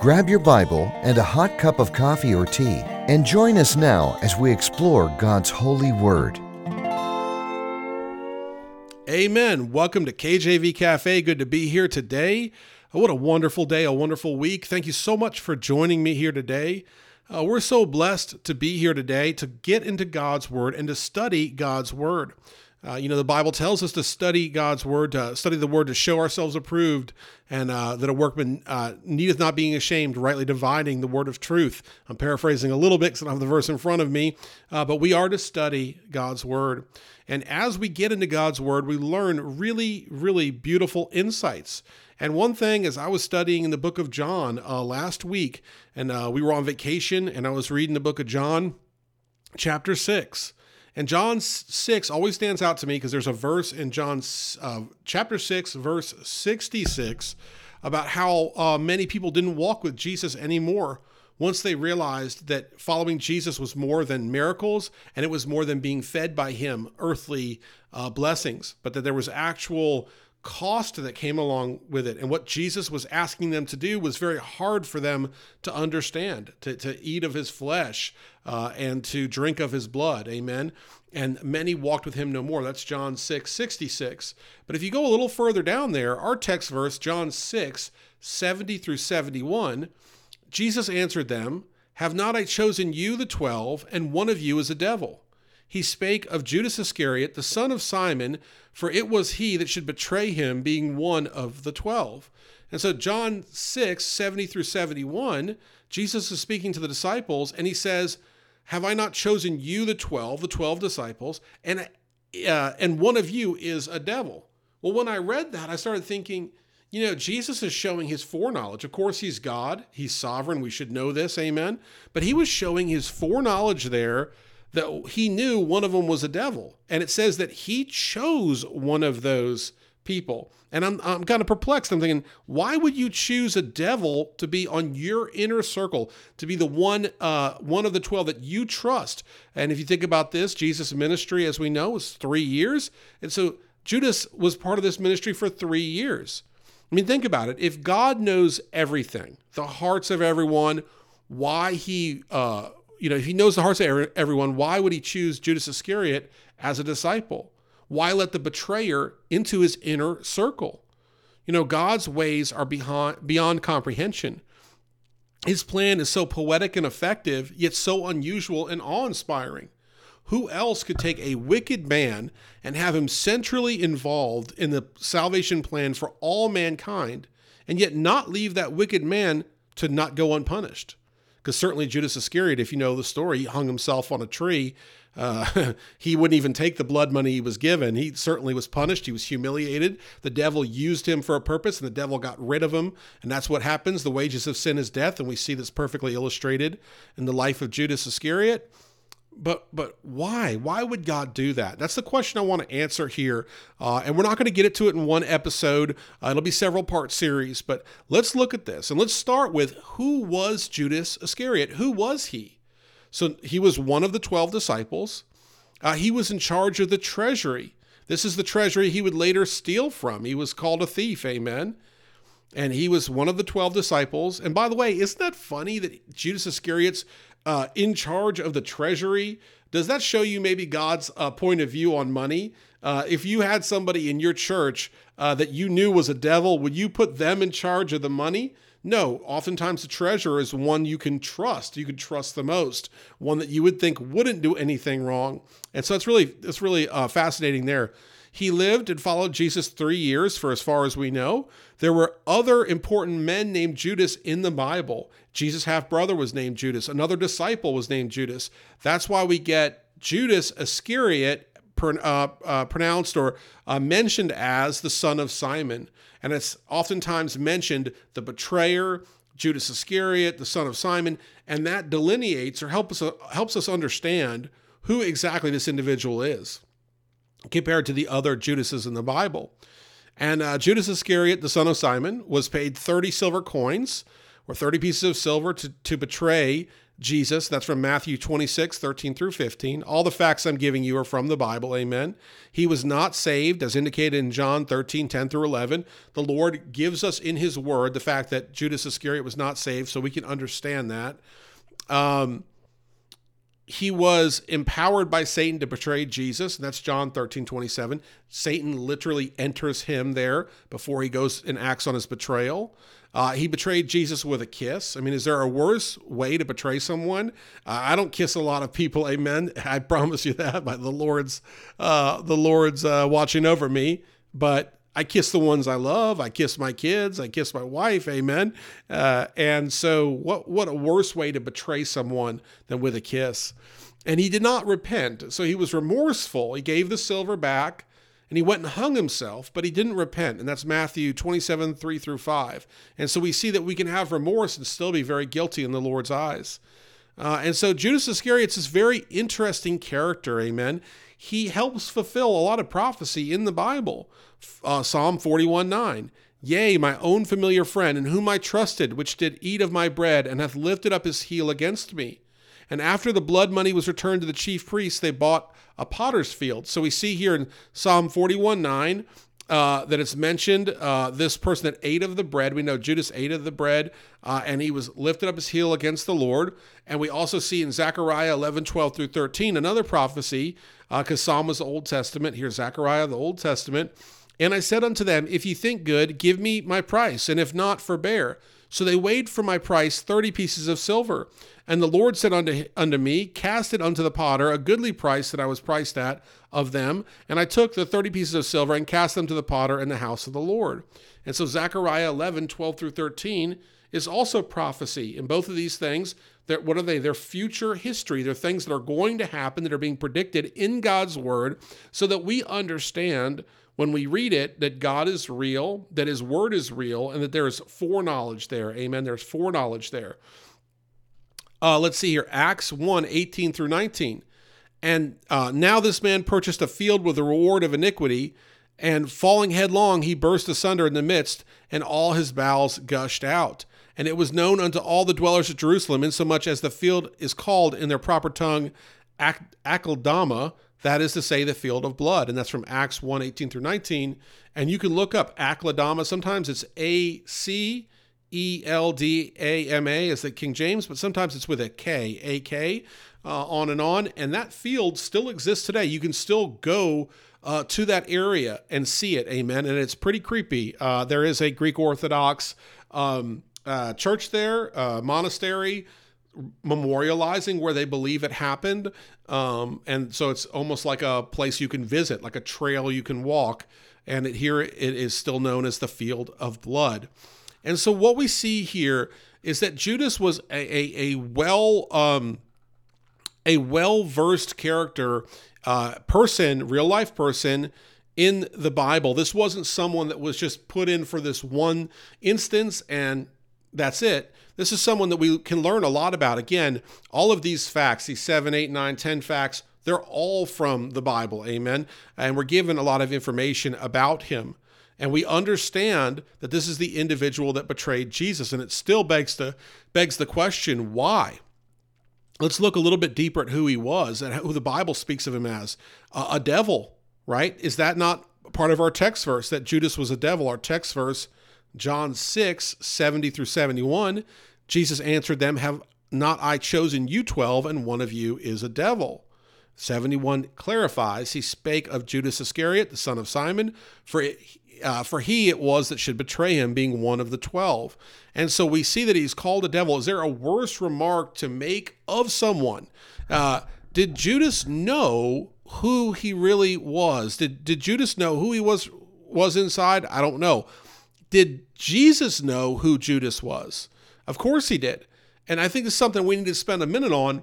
Grab your Bible and a hot cup of coffee or tea and join us now as we explore God's holy word. Amen. Welcome to KJV Cafe. Good to be here today. Oh, what a wonderful day, a wonderful week. Thank you so much for joining me here today. Uh, we're so blessed to be here today to get into God's Word and to study God's Word. Uh, you know, the Bible tells us to study God's word, to study the word to show ourselves approved, and uh, that a workman uh, needeth not being ashamed, rightly dividing the word of truth. I'm paraphrasing a little bit because I don't have the verse in front of me, uh, but we are to study God's word. And as we get into God's word, we learn really, really beautiful insights. And one thing, as I was studying in the book of John uh, last week, and we were on vacation, and I was reading the book of John, chapter 6. And John 6 always stands out to me because there's a verse in John uh, chapter 6, verse 66, about how uh, many people didn't walk with Jesus anymore once they realized that following Jesus was more than miracles and it was more than being fed by him earthly uh, blessings, but that there was actual cost that came along with it. And what Jesus was asking them to do was very hard for them to understand, to, to eat of his flesh uh, and to drink of his blood. Amen. And many walked with him no more. That's John 6, 66. But if you go a little further down there, our text verse, John 6, 70 through 71, Jesus answered them, Have not I chosen you, the twelve, and one of you is a devil? He spake of Judas Iscariot, the son of Simon, for it was he that should betray him, being one of the twelve. And so, John 6, 70 through 71, Jesus is speaking to the disciples, and he says, Have I not chosen you, the twelve, the twelve disciples, and, uh, and one of you is a devil? Well, when I read that, I started thinking, you know, Jesus is showing his foreknowledge. Of course, he's God, he's sovereign. We should know this, amen. But he was showing his foreknowledge there that he knew one of them was a devil. And it says that he chose one of those people. And I'm, I'm kind of perplexed. I'm thinking, why would you choose a devil to be on your inner circle, to be the one, uh, one of the 12 that you trust? And if you think about this, Jesus' ministry, as we know, was three years. And so Judas was part of this ministry for three years. I mean, think about it. If God knows everything, the hearts of everyone, why he uh, you know, if he knows the hearts of everyone, why would he choose Judas Iscariot as a disciple? Why let the betrayer into his inner circle? You know, God's ways are beyond, beyond comprehension. His plan is so poetic and effective, yet so unusual and awe inspiring. Who else could take a wicked man and have him centrally involved in the salvation plan for all mankind, and yet not leave that wicked man to not go unpunished? Because certainly Judas Iscariot, if you know the story, hung himself on a tree. Uh, he wouldn't even take the blood money he was given. He certainly was punished. He was humiliated. The devil used him for a purpose, and the devil got rid of him. And that's what happens. The wages of sin is death, and we see this perfectly illustrated in the life of Judas Iscariot but but why? Why would god do that? That's the question i want to answer here uh, and we're not going to get it to it in one episode. Uh, it'll be several part series but let's look at this and let's start with who was judas iscariot? Who was he? So he was one of the 12 disciples. Uh, he was in charge of the treasury. This is the treasury he would later steal from. He was called a thief amen. And he was one of the 12 disciples. And by the way isn't that funny that judas iscariot's uh, in charge of the treasury. Does that show you maybe God's uh, point of view on money? Uh, if you had somebody in your church uh, that you knew was a devil, would you put them in charge of the money? No, oftentimes the treasurer is one you can trust. You can trust the most, one that you would think wouldn't do anything wrong. And so it's really it's really uh, fascinating there. He lived and followed Jesus three years, for as far as we know. There were other important men named Judas in the Bible. Jesus' half brother was named Judas, another disciple was named Judas. That's why we get Judas Iscariot uh, uh, pronounced or uh, mentioned as the son of Simon. And it's oftentimes mentioned the betrayer, Judas Iscariot, the son of Simon, and that delineates or helps us, helps us understand who exactly this individual is compared to the other Judases in the Bible. And uh, Judas Iscariot, the son of Simon, was paid 30 silver coins or 30 pieces of silver to, to betray Jesus. That's from Matthew 26, 13 through 15. All the facts I'm giving you are from the Bible. Amen. He was not saved, as indicated in John 13, 10 through 11. The Lord gives us in his word the fact that Judas Iscariot was not saved, so we can understand that. Um, he was empowered by Satan to betray Jesus, and that's John 13, 27. Satan literally enters him there before he goes and acts on his betrayal. Uh, he betrayed Jesus with a kiss. I mean, is there a worse way to betray someone? Uh, I don't kiss a lot of people, amen. I promise you that by the Lord's, uh, the Lord's uh, watching over me. But I kiss the ones I love. I kiss my kids. I kiss my wife. Amen. Uh, and so, what what a worse way to betray someone than with a kiss? And he did not repent. So he was remorseful. He gave the silver back and he went and hung himself, but he didn't repent. And that's Matthew 27, 3 through 5. And so we see that we can have remorse and still be very guilty in the Lord's eyes. Uh, and so Judas Iscariot is this very interesting character, amen. He helps fulfill a lot of prophecy in the Bible uh, Psalm 41 9. Yea, my own familiar friend, in whom I trusted, which did eat of my bread, and hath lifted up his heel against me. And after the blood money was returned to the chief priests, they bought a potter's field. So we see here in Psalm 41 9 uh, that it's mentioned uh, this person that ate of the bread. We know Judas ate of the bread uh, and he was lifted up his heel against the Lord. And we also see in Zechariah 11 12 through 13 another prophecy because uh, Psalm was the Old Testament. Here's Zechariah, the Old Testament. And I said unto them, If ye think good, give me my price, and if not, forbear. So they weighed for my price thirty pieces of silver. And the Lord said unto, unto me, Cast it unto the potter, a goodly price that I was priced at of them. And I took the thirty pieces of silver and cast them to the potter in the house of the Lord. And so Zechariah 11, 12 through 13 is also prophecy. In both of these things, what are they? They're future history. They're things that are going to happen that are being predicted in God's word so that we understand when we read it that God is real, that his word is real, and that there is foreknowledge there. Amen. There's foreknowledge there. Uh, let's see here Acts 1 18 through 19. And uh, now this man purchased a field with the reward of iniquity, and falling headlong, he burst asunder in the midst, and all his bowels gushed out. And it was known unto all the dwellers of Jerusalem, insomuch as the field is called in their proper tongue Akeldama, that is to say, the field of blood. And that's from Acts 1 18 through 19. And you can look up Akeldama. Sometimes it's A C E L D A M A is the King James, but sometimes it's with a K, A K, uh, on and on. And that field still exists today. You can still go uh, to that area and see it. Amen. And it's pretty creepy. Uh, there is a Greek Orthodox um, uh, church there, uh, monastery memorializing where they believe it happened. Um, and so it's almost like a place you can visit, like a trail you can walk. And it, here it is still known as the field of blood. And so what we see here is that Judas was a, a, a well um, a well versed character, uh, person, real life person in the Bible. This wasn't someone that was just put in for this one instance and that's it. This is someone that we can learn a lot about. Again, all of these facts, these seven, eight, nine, ten facts, they're all from the Bible. Amen. And we're given a lot of information about him. And we understand that this is the individual that betrayed Jesus. And it still begs the begs the question, why? Let's look a little bit deeper at who he was and who the Bible speaks of him as. Uh, a devil, right? Is that not part of our text verse that Judas was a devil? Our text verse John 6, 70 through 71, Jesus answered them, Have not I chosen you 12, and one of you is a devil? 71 clarifies, He spake of Judas Iscariot, the son of Simon, for it, uh, for he it was that should betray him, being one of the twelve. And so we see that he's called a devil. Is there a worse remark to make of someone? Uh, did Judas know who he really was? Did, did Judas know who he was was inside? I don't know. Did Jesus know who Judas was? Of course he did. And I think it's something we need to spend a minute on.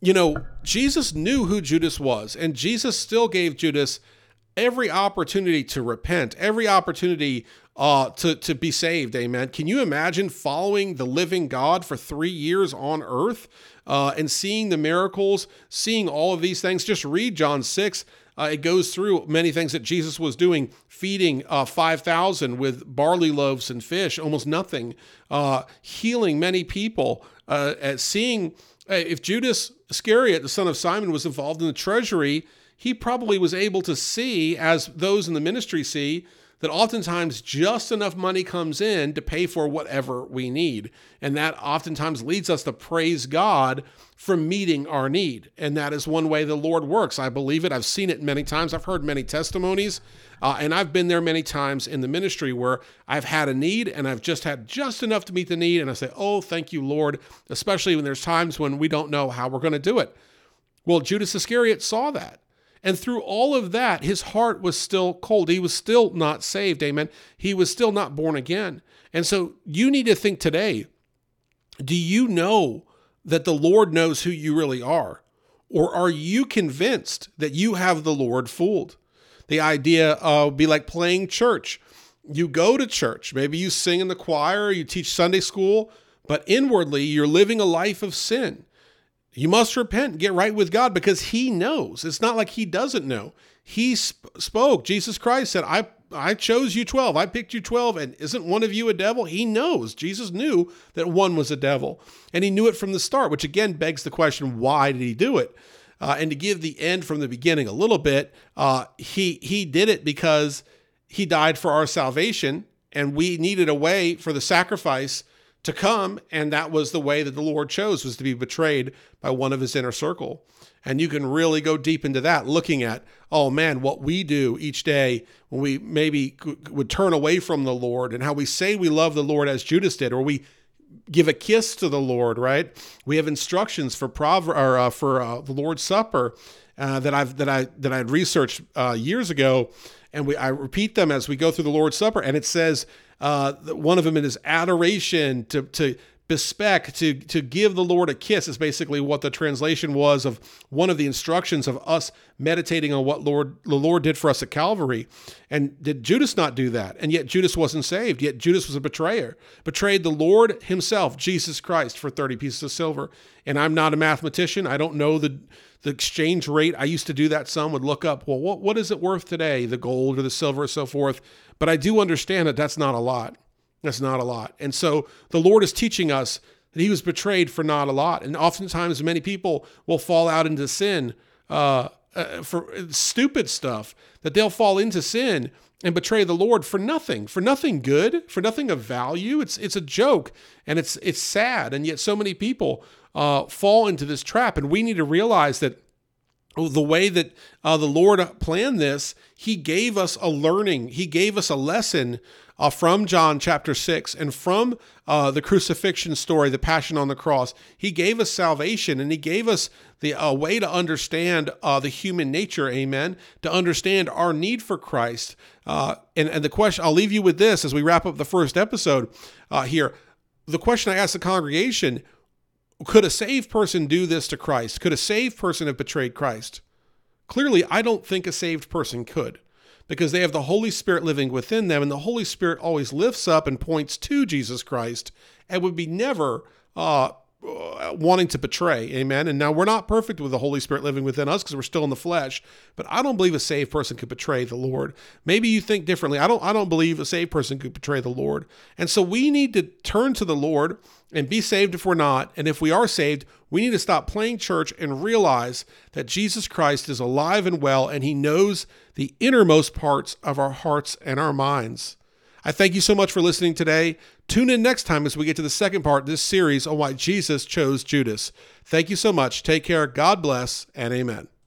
You know, Jesus knew who Judas was, and Jesus still gave Judas every opportunity to repent, every opportunity uh, to, to be saved. Amen. Can you imagine following the living God for three years on earth uh, and seeing the miracles, seeing all of these things? Just read John 6. Uh, it goes through many things that Jesus was doing, feeding uh, 5,000 with barley loaves and fish, almost nothing, uh, healing many people, uh, seeing if Judas Iscariot, the son of Simon, was involved in the treasury, he probably was able to see, as those in the ministry see, that oftentimes just enough money comes in to pay for whatever we need. And that oftentimes leads us to praise God for meeting our need. And that is one way the Lord works. I believe it. I've seen it many times. I've heard many testimonies. Uh, and I've been there many times in the ministry where I've had a need and I've just had just enough to meet the need. And I say, Oh, thank you, Lord, especially when there's times when we don't know how we're going to do it. Well, Judas Iscariot saw that. And through all of that, his heart was still cold. He was still not saved. Amen. He was still not born again. And so you need to think today do you know that the Lord knows who you really are? Or are you convinced that you have the Lord fooled? The idea of be like playing church. You go to church, maybe you sing in the choir, you teach Sunday school, but inwardly you're living a life of sin. You must repent, get right with God because He knows. It's not like He doesn't know. He sp- spoke. Jesus Christ said, I, I chose you 12. I picked you 12. And isn't one of you a devil? He knows. Jesus knew that one was a devil. And He knew it from the start, which again begs the question why did He do it? Uh, and to give the end from the beginning a little bit, uh, he, he did it because He died for our salvation. And we needed a way for the sacrifice to come and that was the way that the lord chose was to be betrayed by one of his inner circle. And you can really go deep into that looking at oh man what we do each day when we maybe would turn away from the lord and how we say we love the lord as judas did or we give a kiss to the lord right? We have instructions for prov- or, uh, for uh, the lord's supper uh, that I've that I that I had researched uh, years ago, and we I repeat them as we go through the Lord's Supper, and it says uh, one of them is adoration to to bespec to to give the lord a kiss is basically what the translation was of one of the instructions of us meditating on what lord the lord did for us at calvary. And did judas not do that? And yet judas wasn't saved yet judas was a betrayer. Betrayed the lord himself jesus christ for 30 pieces of silver. And i'm not a mathematician. I don't know the the exchange rate i used to do that some would look up well what, what is it worth today the gold or the silver or so forth but I do understand that that's not a lot. That's not a lot. And so the Lord is teaching us that he was betrayed for not a lot. And oftentimes, many people will fall out into sin uh, uh, for stupid stuff, that they'll fall into sin and betray the Lord for nothing, for nothing good, for nothing of value. It's it's a joke, and it's it's sad, and yet so many people uh, fall into this trap. And we need to realize that the way that uh, the Lord planned this, He gave us a learning, He gave us a lesson uh, from John chapter 6 and from uh, the crucifixion story, the passion on the cross. He gave us salvation and He gave us the way to understand uh, the human nature, amen, to understand our need for Christ. Uh, and, and the question, I'll leave you with this as we wrap up the first episode uh, here. The question I asked the congregation could a saved person do this to Christ? Could a saved person have betrayed Christ? Clearly, I don't think a saved person could because they have the Holy Spirit living within them, and the Holy Spirit always lifts up and points to Jesus Christ and would be never uh, Uh, wanting to betray. Amen. And now we're not perfect with the Holy Spirit living within us because we're still in the flesh. But I don't believe a saved person could betray the Lord. Maybe you think differently. I don't. I don't believe a saved person could betray the Lord. And so we need to turn to the Lord and be saved if we're not. And if we are saved, we need to stop playing church and realize that Jesus Christ is alive and well, and He knows the innermost parts of our hearts and our minds. I thank you so much for listening today. Tune in next time as we get to the second part of this series on why Jesus chose Judas. Thank you so much. Take care. God bless, and amen.